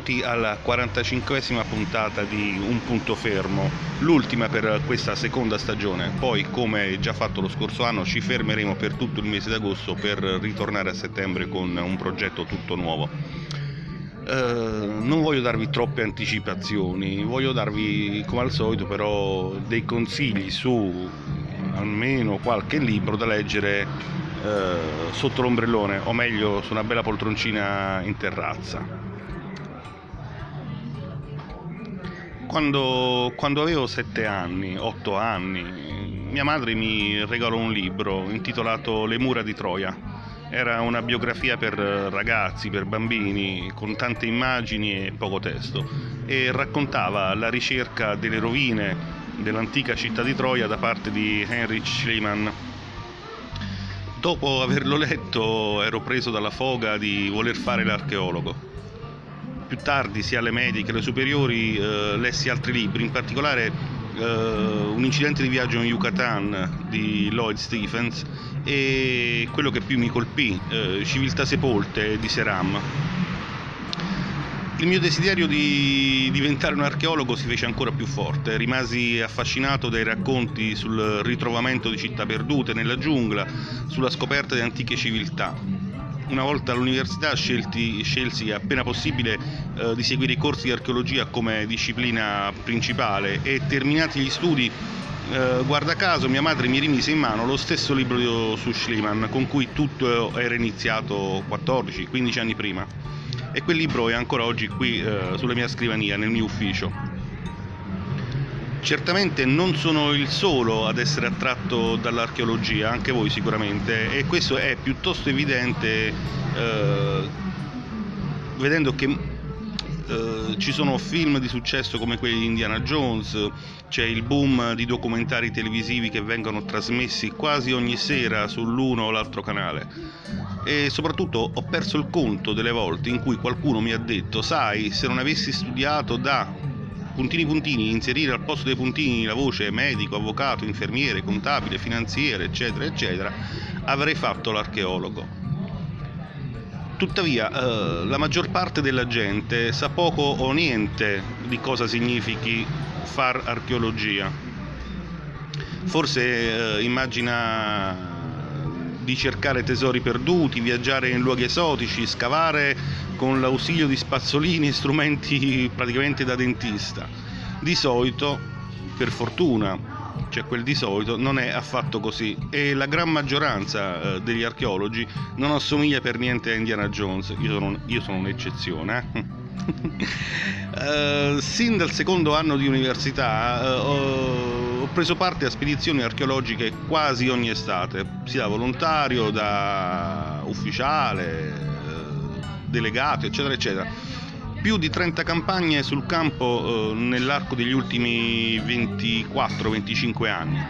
Benvenuti alla 45esima puntata di Un punto fermo, l'ultima per questa seconda stagione. Poi, come già fatto lo scorso anno, ci fermeremo per tutto il mese d'agosto per ritornare a settembre con un progetto tutto nuovo. Eh, non voglio darvi troppe anticipazioni, voglio darvi come al solito però dei consigli su almeno qualche libro da leggere eh, sotto l'ombrellone, o meglio su una bella poltroncina in terrazza. Quando, quando avevo sette anni, otto anni, mia madre mi regalò un libro intitolato Le mura di Troia. Era una biografia per ragazzi, per bambini, con tante immagini e poco testo, e raccontava la ricerca delle rovine dell'antica città di Troia da parte di Heinrich Schliemann. Dopo averlo letto ero preso dalla foga di voler fare l'archeologo più tardi, sia alle medie che alle superiori, eh, lessi altri libri, in particolare eh, Un incidente di viaggio in Yucatan di Lloyd Stephens e quello che più mi colpì, eh, Civiltà sepolte di Seram. Il mio desiderio di diventare un archeologo si fece ancora più forte, rimasi affascinato dai racconti sul ritrovamento di città perdute nella giungla, sulla scoperta di antiche civiltà una volta all'università scelti, scelsi appena possibile eh, di seguire i corsi di archeologia come disciplina principale. E terminati gli studi eh, guarda caso mia madre mi rimise in mano lo stesso libro su Schliemann con cui tutto era iniziato 14-15 anni prima. E quel libro è ancora oggi qui eh, sulla mia scrivania nel mio ufficio Certamente non sono il solo ad essere attratto dall'archeologia, anche voi sicuramente, e questo è piuttosto evidente eh, vedendo che eh, ci sono film di successo come quelli di Indiana Jones, c'è il boom di documentari televisivi che vengono trasmessi quasi ogni sera sull'uno o l'altro canale. E soprattutto ho perso il conto delle volte in cui qualcuno mi ha detto sai se non avessi studiato da puntini puntini, inserire al posto dei puntini la voce medico, avvocato, infermiere, contabile, finanziere, eccetera, eccetera, avrei fatto l'archeologo. Tuttavia, eh, la maggior parte della gente sa poco o niente di cosa significhi far archeologia. Forse eh, immagina di cercare tesori perduti, viaggiare in luoghi esotici, scavare con l'ausilio di spazzolini e strumenti praticamente da dentista. Di solito, per fortuna, cioè quel di solito, non è affatto così e la gran maggioranza eh, degli archeologi non assomiglia per niente a Indiana Jones, io sono, io sono un'eccezione. Eh? uh, sin dal secondo anno di università uh, ho preso parte a spedizioni archeologiche quasi ogni estate, sia da volontario, da ufficiale, uh, delegato, eccetera, eccetera. Più di 30 campagne sul campo nell'arco degli ultimi 24-25 anni.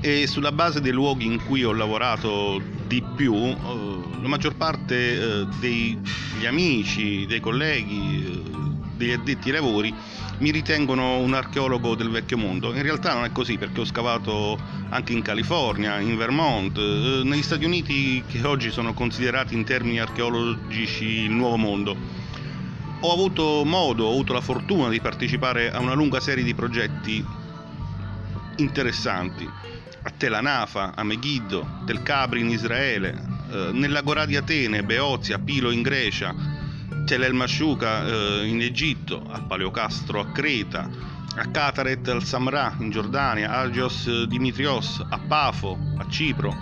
E sulla base dei luoghi in cui ho lavorato di più, la maggior parte eh, degli amici, dei colleghi, eh, degli addetti ai lavori mi ritengono un archeologo del vecchio mondo. In realtà non è così perché ho scavato anche in California, in Vermont, eh, negli Stati Uniti che oggi sono considerati in termini archeologici il nuovo mondo. Ho avuto modo, ho avuto la fortuna di partecipare a una lunga serie di progetti interessanti. A Tel Anafa, a Megiddo, Tel Cabri in Israele, eh, nell'Agorà di Atene, Beozia, Pilo in Grecia, Tel El Mashuka eh, in Egitto, a Paleocastro a Creta, a Kataret al Samra in Giordania, a Agios Dimitrios a Pafo, a Cipro.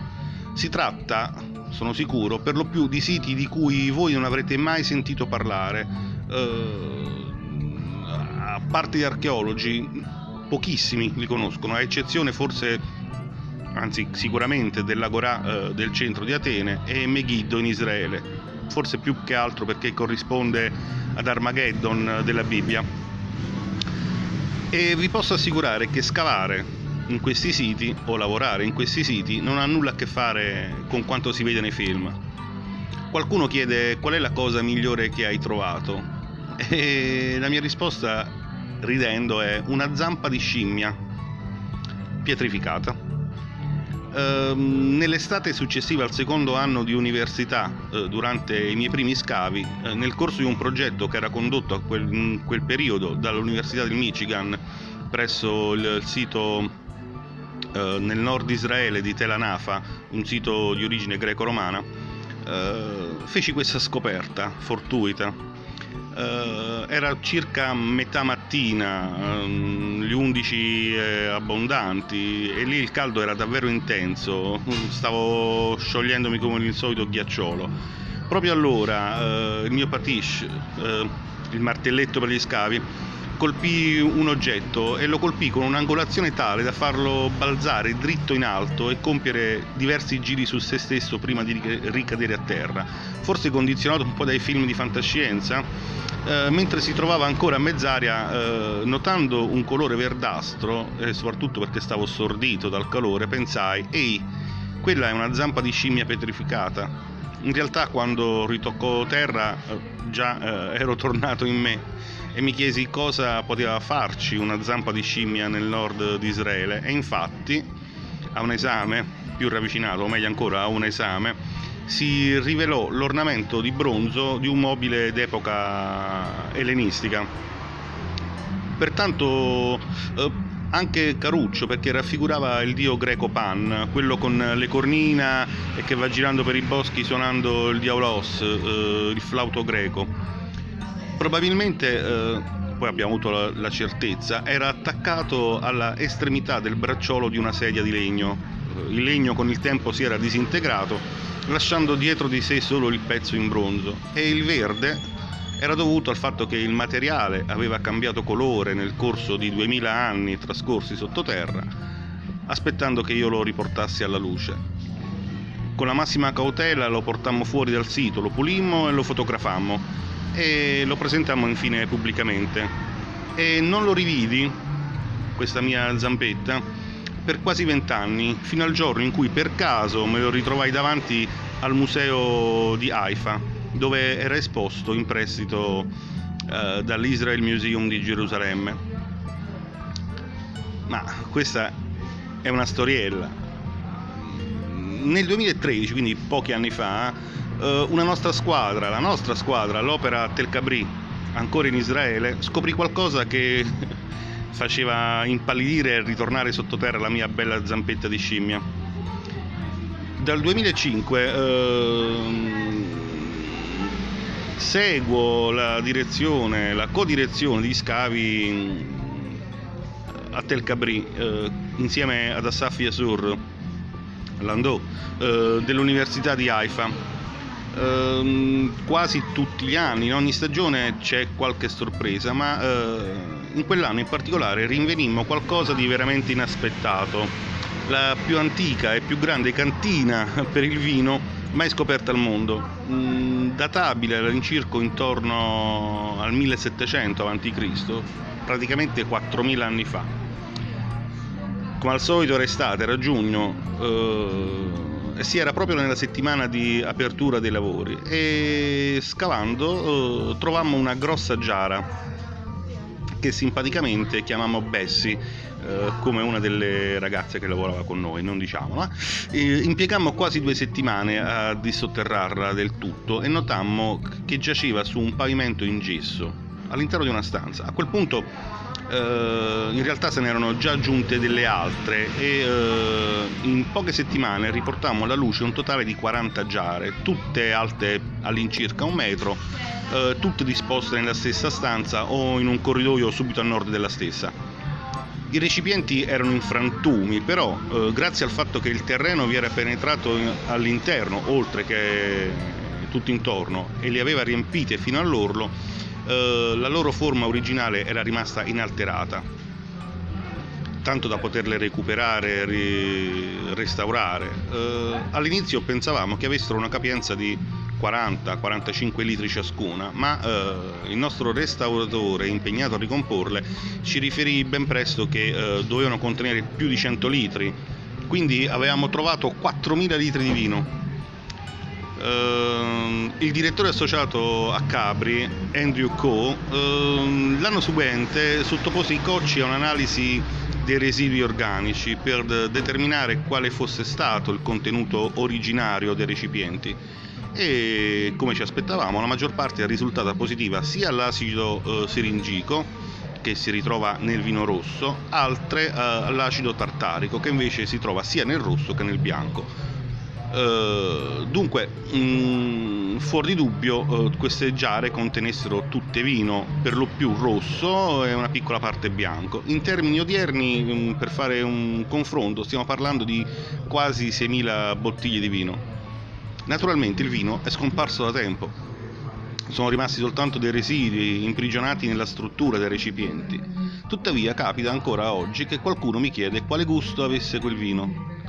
Si tratta, sono sicuro, per lo più di siti di cui voi non avrete mai sentito parlare. Eh, a parte gli archeologi, pochissimi li conoscono, a eccezione forse anzi sicuramente dell'Agorà eh, del centro di Atene e Megiddo in Israele, forse più che altro perché corrisponde ad Armageddon della Bibbia. E vi posso assicurare che scavare in questi siti o lavorare in questi siti non ha nulla a che fare con quanto si vede nei film. Qualcuno chiede qual è la cosa migliore che hai trovato e la mia risposta ridendo è una zampa di scimmia pietrificata. Uh, nell'estate successiva al secondo anno di università, uh, durante i miei primi scavi, uh, nel corso di un progetto che era condotto quel, in quel periodo dall'Università del Michigan presso il, il sito eh, nel nord Israele di Tel Anafa, un sito di origine greco-romana, feci questa scoperta fortuita Uh, era circa metà mattina, um, gli undici eh, abbondanti e lì il caldo era davvero intenso, stavo sciogliendomi come il solito ghiacciolo. Proprio allora uh, il mio patish, uh, il martelletto per gli scavi, colpì un oggetto e lo colpì con un'angolazione tale da farlo balzare dritto in alto e compiere diversi giri su se stesso prima di ricadere a terra, forse condizionato un po' dai film di fantascienza. Eh, mentre si trovava ancora a mezz'aria, eh, notando un colore verdastro, e soprattutto perché stavo stordito dal calore, pensai: Ehi, quella è una zampa di scimmia petrificata. In realtà, quando ritoccò terra, eh, già eh, ero tornato in me e mi chiesi cosa poteva farci una zampa di scimmia nel nord di Israele e infatti a un esame più ravvicinato, o meglio ancora a un esame, si rivelò l'ornamento di bronzo di un mobile d'epoca ellenistica. Pertanto eh, anche Caruccio perché raffigurava il dio greco Pan, quello con le cornina e che va girando per i boschi suonando il diaolos, eh, il flauto greco probabilmente, eh, poi abbiamo avuto la, la, certezza, era attaccato alla estremità del bracciolo di una sedia di legno. Il legno con il tempo si era disintegrato, lasciando dietro di sé solo il pezzo in bronzo e il verde era dovuto al fatto che il materiale aveva cambiato colore nel corso di 2000 anni trascorsi sottoterra, aspettando che io lo riportassi alla luce. Con la massima cautela lo portammo fuori dal sito, lo pulimmo e lo fotografammo e lo presentammo infine pubblicamente. E non lo rividi, questa mia zampetta, per quasi vent'anni, fino al giorno in cui per caso me lo ritrovai davanti al museo di Haifa, dove era esposto in prestito eh, dall'Israel Museum di Gerusalemme. Ma questa è una storiella. Nel 2013, quindi pochi anni fa, una nostra squadra, la nostra squadra, l'opera Tel Cabri, ancora in Israele, scoprì qualcosa che faceva impallidire e ritornare sottoterra la mia bella zampetta di scimmia. Dal 2005 eh, seguo la direzione, la codirezione di scavi a Tel Cabri eh, insieme ad Assaf Yasur Landau eh, dell'Università di Haifa ehm, quasi tutti gli anni, in ogni stagione c'è qualche sorpresa, ma eh, in quell'anno in particolare rinvenimmo qualcosa di veramente inaspettato. La più antica e più grande cantina per il vino mai scoperta al mondo, mm, databile all'incirca intorno al 1700 a.C., praticamente 4000 anni fa. Come al solito era estate, era giugno, eh, si era proprio nella settimana di apertura dei lavori e scavando eh, trovammo una grossa giara che simpaticamente chiamammo Bessie eh, come una delle ragazze che lavorava con noi, non diciamola. E impiegammo quasi due settimane a dissotterrarla del tutto e notammo che giaceva su un pavimento in gesso all'interno di una stanza. A quel punto eh, in realtà se ne erano già aggiunte delle altre e eh, in poche settimane riportammo alla luce un totale di 40 giare, tutte alte all'incirca un metro, eh, tutte disposte nella stessa stanza o in un corridoio subito a nord della stessa. I recipienti erano in frantumi, però eh, grazie al fatto che il terreno vi era penetrato all'interno, oltre che tutto intorno, e li aveva riempite fino all'orlo, eh, la loro forma originale era rimasta inalterata, tanto da poterle recuperare, e restaurare. Eh, all'inizio pensavamo che avessero una capienza di 40-45 litri ciascuna, ma eh, il nostro restauratore impegnato a ricomporle ci riferì ben presto che eh, dovevano contenere più di 100 litri, quindi avevamo trovato 4.000 litri di vino. Uh, il direttore associato a Capri, Andrew Coe, uh, l'anno seguente sottopose i cocci a un'analisi dei residui organici per determinare quale fosse stato il contenuto originario dei recipienti. E come ci aspettavamo la maggior parte è risultata positiva sia all'acido uh, siringico che si ritrova nel vino rosso, altre all'acido tartarico che invece si trova sia nel rosso che nel bianco eh, dunque, mh, mm, fuori dubbio, uh, queste giare contenessero tutte vino, per lo più rosso e una piccola parte bianco. In termini odierni, mh, mm, per fare un confronto, stiamo parlando di quasi 6.000 bottiglie di vino. Naturalmente il vino è scomparso da tempo, sono rimasti soltanto dei residui imprigionati nella struttura dei recipienti. Tuttavia capita ancora oggi che qualcuno mi chiede quale gusto avesse quel vino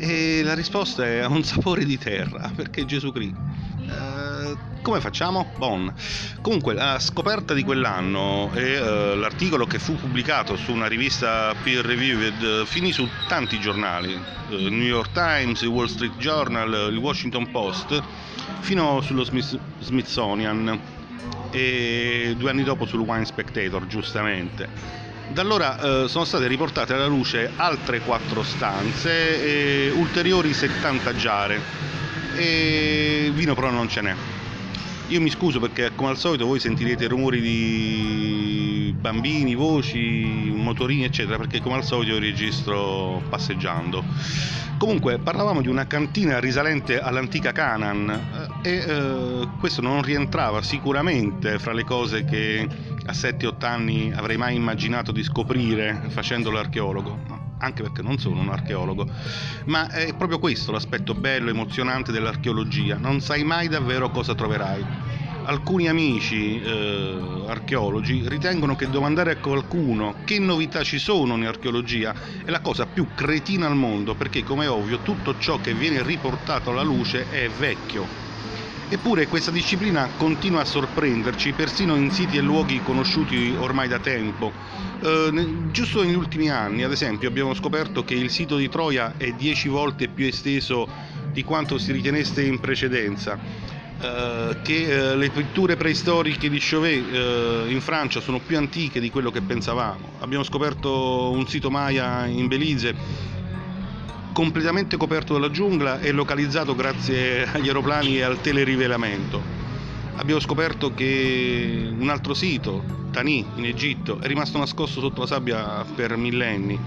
e la risposta è un sapore di terra, perché Gesù Cristo. Uh, come facciamo? Bon. Comunque, la scoperta di quell'anno e uh, l'articolo che fu pubblicato su una rivista peer reviewed uh, finì su tanti giornali, il New York Times, il Wall Street Journal, il Washington Post, fino sullo Smith- Smithsonian e due anni dopo sul Wine Spectator, giustamente. Da allora eh, sono state riportate alla luce altre quattro stanze e ulteriori 70 giare e vino però non ce n'è. Io mi scuso perché come al solito voi sentirete rumori di bambini, voci, motorini eccetera perché come al solito io registro passeggiando. Comunque parlavamo di una cantina risalente all'antica Canaan eh, e eh, questo non rientrava sicuramente fra le cose che a 7-8 anni avrei mai immaginato di scoprire facendo l'archeologo. Anche perché non sono un archeologo, ma è proprio questo l'aspetto bello, e emozionante dell'archeologia, non sai mai davvero cosa troverai. Alcuni amici eh, archeologi ritengono che domandare a qualcuno che novità ci sono in archeologia è la cosa più cretina al mondo, perché come è ovvio tutto ciò che viene riportato alla luce è vecchio, Eppure questa disciplina continua a sorprenderci persino in siti e luoghi conosciuti ormai da tempo. Eh, giusto negli ultimi anni, ad esempio, abbiamo scoperto che il sito di Troia è dieci volte più esteso di quanto si ritenesse in precedenza. Uh, che uh, le pitture preistoriche di Chauvet uh, in Francia sono più antiche di quello che pensavamo. Abbiamo scoperto un sito Maya in Belize completamente coperto dalla giungla e localizzato grazie agli aeroplani e al telerivelamento. Abbiamo scoperto che un altro sito, Tani, in Egitto, è rimasto nascosto sotto la sabbia per millenni.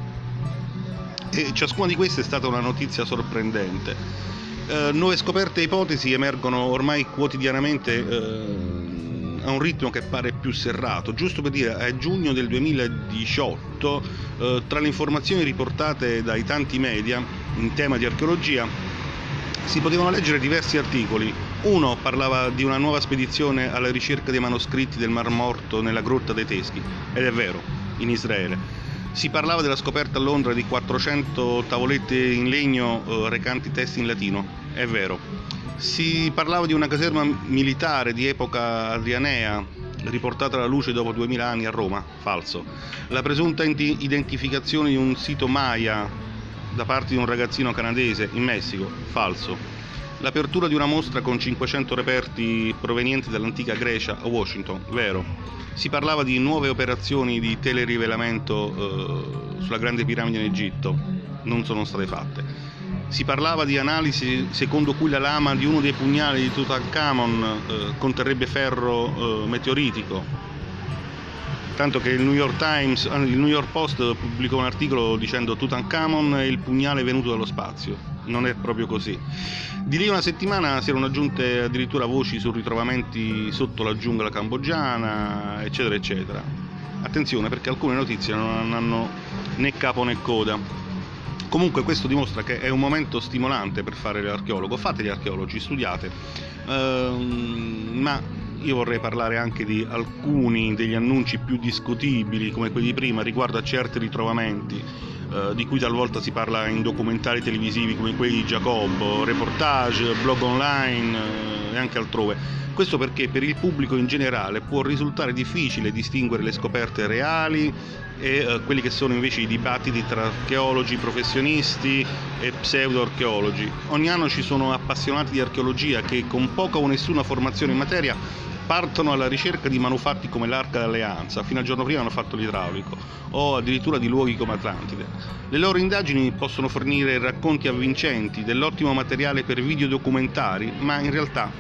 E ciascuna di queste è stata una notizia sorprendente. Eh, nuove scoperte e ipotesi emergono ormai quotidianamente eh, a un ritmo che pare più serrato. Giusto per dire, a giugno del 2018, eh, tra le informazioni riportate dai tanti media in tema di archeologia, si potevano leggere diversi articoli. Uno parlava di una nuova spedizione alla ricerca dei manoscritti del Mar Morto nella grotta dei Teschi, ed è vero, in Israele. Si parlava della scoperta a Londra di 400 tavolette in legno eh, recanti testi in latino, è vero si parlava di una caserma militare di epoca adrianea riportata alla luce dopo 2000 anni a Roma, falso. La presunta identificazione di un sito Maya da parte di un ragazzino canadese in Messico, falso. L'apertura di una mostra con 500 reperti provenienti dall'antica Grecia a Washington, vero. Si parlava di nuove operazioni di telerivelamento eh, sulla Grande Piramide in Egitto, non sono state fatte si parlava di analisi secondo cui la lama di uno dei pugnali di Tutankhamon eh, conterrebbe ferro eh, meteoritico, tanto che il New York Times, eh, il New York Post pubblicò un articolo dicendo Tutankhamon è il pugnale venuto dallo spazio. Non è proprio così. Di lì una settimana si erano aggiunte addirittura voci su ritrovamenti sotto la giungla cambogiana, eccetera, eccetera. Attenzione perché alcune notizie non hanno né capo né coda. Comunque questo dimostra che è un momento stimolante per fare l'archeologo, fate gli archeologi, studiate, ehm, ma io vorrei parlare anche di alcuni degli annunci più discutibili come quelli di prima riguardo a certi ritrovamenti eh, di cui talvolta si parla in documentari televisivi come quelli di Giacobbo, reportage, blog online. Eh, e anche altrove. Questo perché per il pubblico in generale può risultare difficile distinguere le scoperte reali e eh, quelli che sono invece i dibattiti tra archeologi professionisti e pseudo-archeologi. Ogni anno ci sono appassionati di archeologia che con poca o nessuna formazione in materia partono alla ricerca di manufatti come l'Arca d'Alleanza, fino al giorno prima hanno fatto l'idraulico, o addirittura di luoghi come Atlantide. Le loro indagini possono fornire racconti avvincenti dell'ottimo materiale per videodocumentari, ma in realtà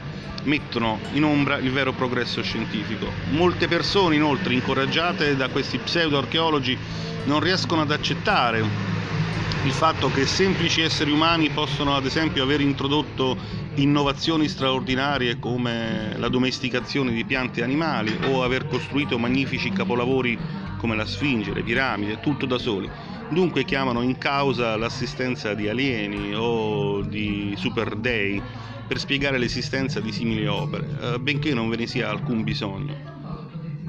mettono in ombra il vero progresso scientifico. Molte persone inoltre incoraggiate da questi pseudo-archeologi non riescono ad accettare il fatto che semplici esseri umani possono ad esempio aver introdotto innovazioni straordinarie come la domesticazione di piante e animali o aver costruito magnifici capolavori come la Sfinge, le piramidi, tutto da soli. Dunque chiamano in causa l'assistenza di alieni o di super dei per spiegare l'esistenza di simili opere, eh, benché non ve ne sia alcun bisogno.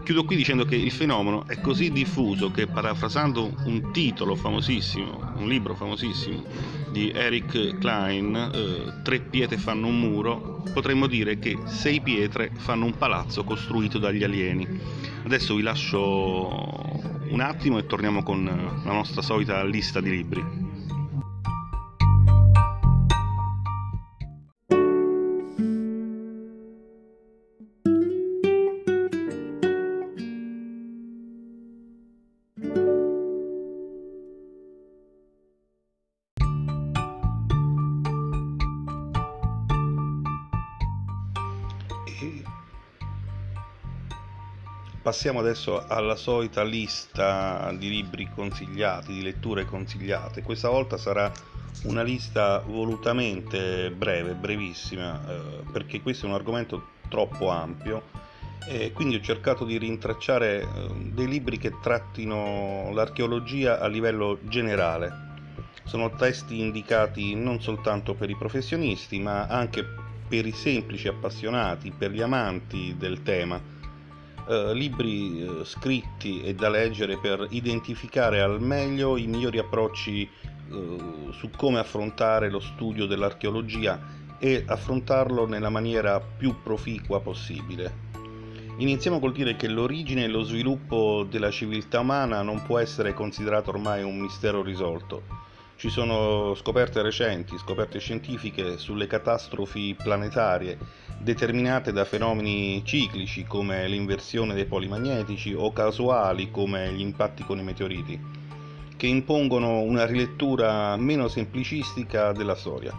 Chiudo qui dicendo che il fenomeno è così diffuso che, parafrasando un titolo famosissimo, un libro famosissimo di Eric Klein, eh, Tre pietre fanno un muro, potremmo dire che sei pietre fanno un palazzo costruito dagli alieni. Adesso vi lascio un attimo e torniamo con la nostra solita lista di libri. Passiamo adesso alla solita lista di libri consigliati, di letture consigliate. Questa volta sarà una lista volutamente breve, brevissima, eh, perché questo è un argomento troppo ampio e quindi ho cercato di rintracciare eh, dei libri che trattino l'archeologia a livello generale. Sono testi indicati non soltanto per i professionisti, ma anche per i semplici appassionati, per gli amanti del tema eh, libri eh, scritti e da leggere per identificare al meglio i migliori approcci eh, su come affrontare lo studio dell'archeologia e affrontarlo nella maniera più proficua possibile. Iniziamo col dire che l'origine e lo sviluppo della civiltà umana non può essere considerato ormai un mistero risolto. Ci sono scoperte recenti, scoperte scientifiche sulle catastrofi planetarie determinate da fenomeni ciclici come l'inversione dei poli magnetici o casuali come gli impatti con i meteoriti, che impongono una rilettura meno semplicistica della storia.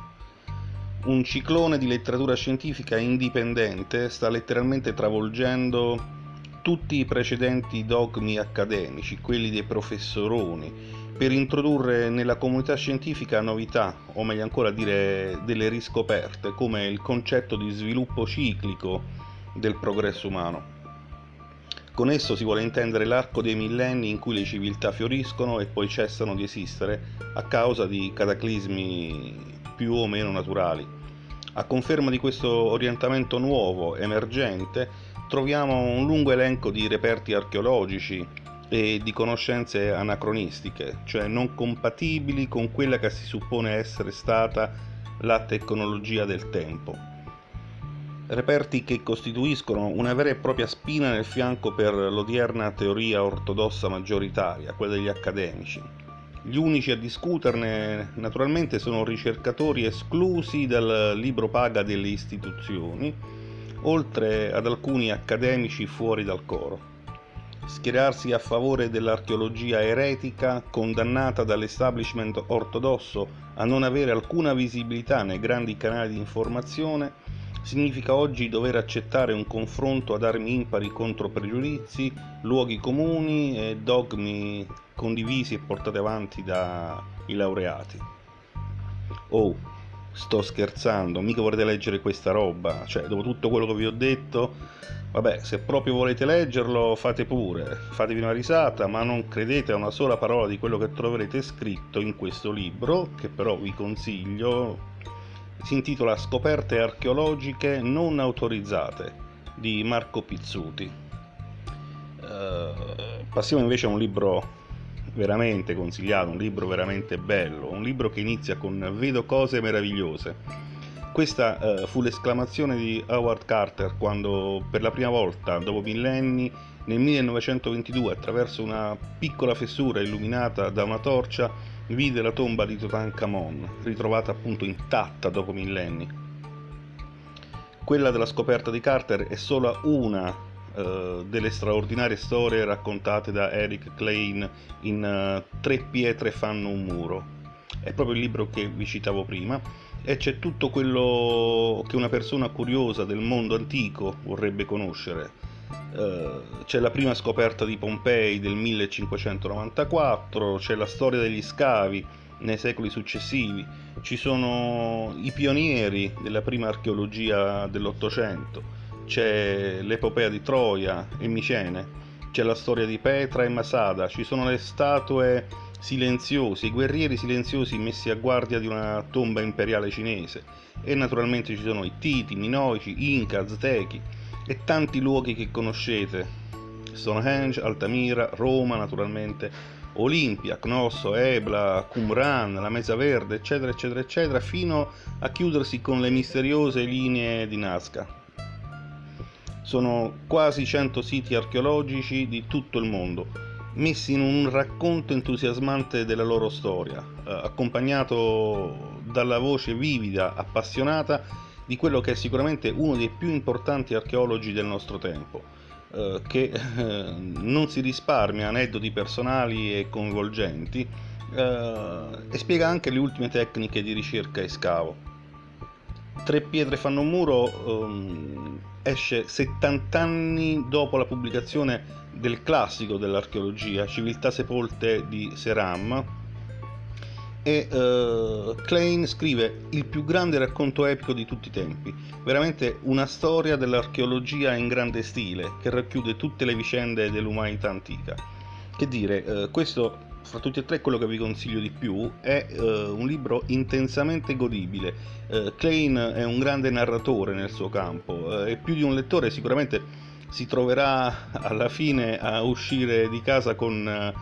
Un ciclone di letteratura scientifica indipendente sta letteralmente travolgendo tutti i precedenti dogmi accademici, quelli dei professoroni, per introdurre nella comunità scientifica novità, o meglio ancora dire delle riscoperte, come il concetto di sviluppo ciclico del progresso umano. Con esso si vuole intendere l'arco dei millenni in cui le civiltà fioriscono e poi cessano di esistere a causa di cataclismi più o meno naturali. A conferma di questo orientamento nuovo, emergente, troviamo un lungo elenco di reperti archeologici, e di conoscenze anacronistiche, cioè non compatibili con quella che si suppone essere stata la tecnologia del tempo. Reperti che costituiscono una vera e propria spina nel fianco per l'odierna teoria ortodossa maggioritaria, quella degli accademici. Gli unici a discuterne naturalmente sono ricercatori esclusi dal libro paga delle istituzioni, oltre ad alcuni accademici fuori dal coro schierarsi a favore dell'archeologia eretica condannata dall'establishment ortodosso a non avere alcuna visibilità nei grandi canali di informazione significa oggi dover accettare un confronto ad armi impari contro pregiudizi, luoghi comuni e dogmi condivisi e portati avanti dai laureati. Oh, sto scherzando, mica volete leggere questa roba, cioè dopo tutto quello che vi ho detto Vabbè, se proprio volete leggerlo, fate pure, fatevi una risata, ma non credete a una sola parola di quello che troverete scritto in questo libro, che però vi consiglio. Si intitola Scoperte archeologiche non autorizzate di Marco Pizzuti. Uh, passiamo invece a un libro veramente consigliato, un libro veramente bello, un libro che inizia con Vedo cose meravigliose Questa eh, fu l'esclamazione di Howard Carter quando per la prima volta, dopo millenni, nel 1922, attraverso una piccola fessura illuminata da una torcia, vide la tomba di Tutankhamon, ritrovata appunto intatta dopo millenni. Quella della scoperta di Carter è solo una uh, delle straordinarie storie raccontate da Eric Klein in uh, Tre pietre fanno un muro. È proprio il libro che vi citavo prima e c'è tutto quello che una persona curiosa del mondo antico vorrebbe conoscere. Uh, c'è la prima scoperta di Pompei del 1594, c'è la storia degli scavi nei secoli successivi, ci sono i pionieri della prima archeologia dell'Ottocento, c'è l'epopea di Troia e Micene, c'è la storia di Petra e Masada, ci sono le statue silenziosi, i guerrieri silenziosi messi a guardia di una tomba imperiale cinese e naturalmente ci sono i Titi, Minoici, Inca, Aztechi e tanti luoghi che conoscete. Stonehenge, Altamira, Roma naturalmente, Olimpia, Cnosso, Ebla, Qumran, la Mesa Verde, eccetera, eccetera, eccetera, fino a chiudersi con le misteriose linee di Nazca. Sono quasi 100 siti archeologici di tutto il mondo, messi in un racconto entusiasmante della loro storia, eh, accompagnato dalla voce vivida, appassionata di quello che è sicuramente uno dei più importanti archeologi del nostro tempo, eh, che eh, non si risparmia aneddoti personali e coinvolgenti e spiega anche le ultime tecniche di ricerca e scavo. Tre pietre fanno un muro um, esce 70 anni dopo la pubblicazione del classico dell'archeologia, Civiltà sepolte di Seram, e uh, Klein scrive il più grande racconto epico di tutti i tempi, veramente una storia dell'archeologia in grande stile che racchiude tutte le vicende dell'umanità antica. Che dire, uh, questo fra tutti e tre quello che vi consiglio di più è uh, un libro intensamente godibile. Uh, Klein è un grande narratore nel suo campo uh, e più di un lettore sicuramente si troverà alla fine a uscire di casa con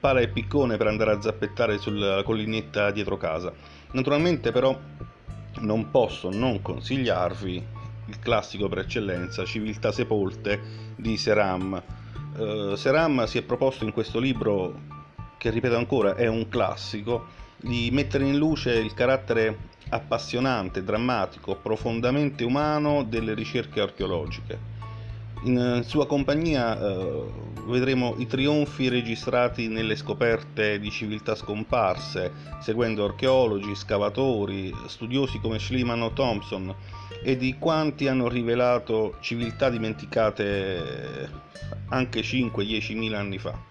pala e piccone per andare a zappettare sulla collinetta dietro casa. Naturalmente però non posso non consigliarvi il classico per eccellenza Civiltà sepolte di Seram. Seram si è proposto in questo libro che ripeto ancora è un classico, di mettere in luce il carattere appassionante, drammatico, profondamente umano delle ricerche archeologiche. In sua compagnia eh, vedremo i trionfi registrati nelle scoperte di civiltà scomparse, seguendo archeologi, scavatori, studiosi come Schliemann o Thompson e di quanti hanno rivelato civiltà dimenticate anche 5-10 mila anni fa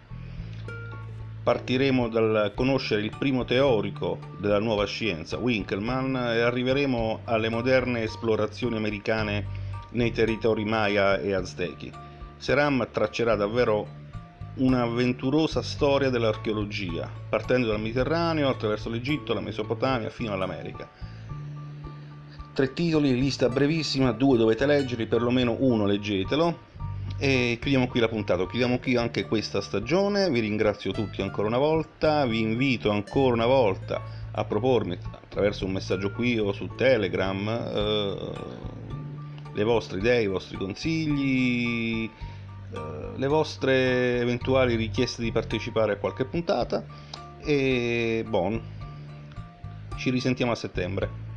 partiremo dal conoscere il primo teorico della nuova scienza, Winkelmann, e arriveremo alle moderne esplorazioni americane nei territori Maya e Aztechi. Seram traccerà davvero un'avventurosa storia dell'archeologia, partendo dal Mediterraneo attraverso l'Egitto, la Mesopotamia fino all'America. Tre titoli, lista brevissima, due dovete leggerli, perlomeno uno leggetelo, e chiudiamo qui la puntata, chiudiamo qui anche questa stagione, vi ringrazio tutti ancora una volta, vi invito ancora una volta a propormi attraverso un messaggio qui o su Telegram eh, le vostre idee, i vostri consigli, eh, le vostre eventuali richieste di partecipare a qualche puntata. E buon, ci risentiamo a settembre.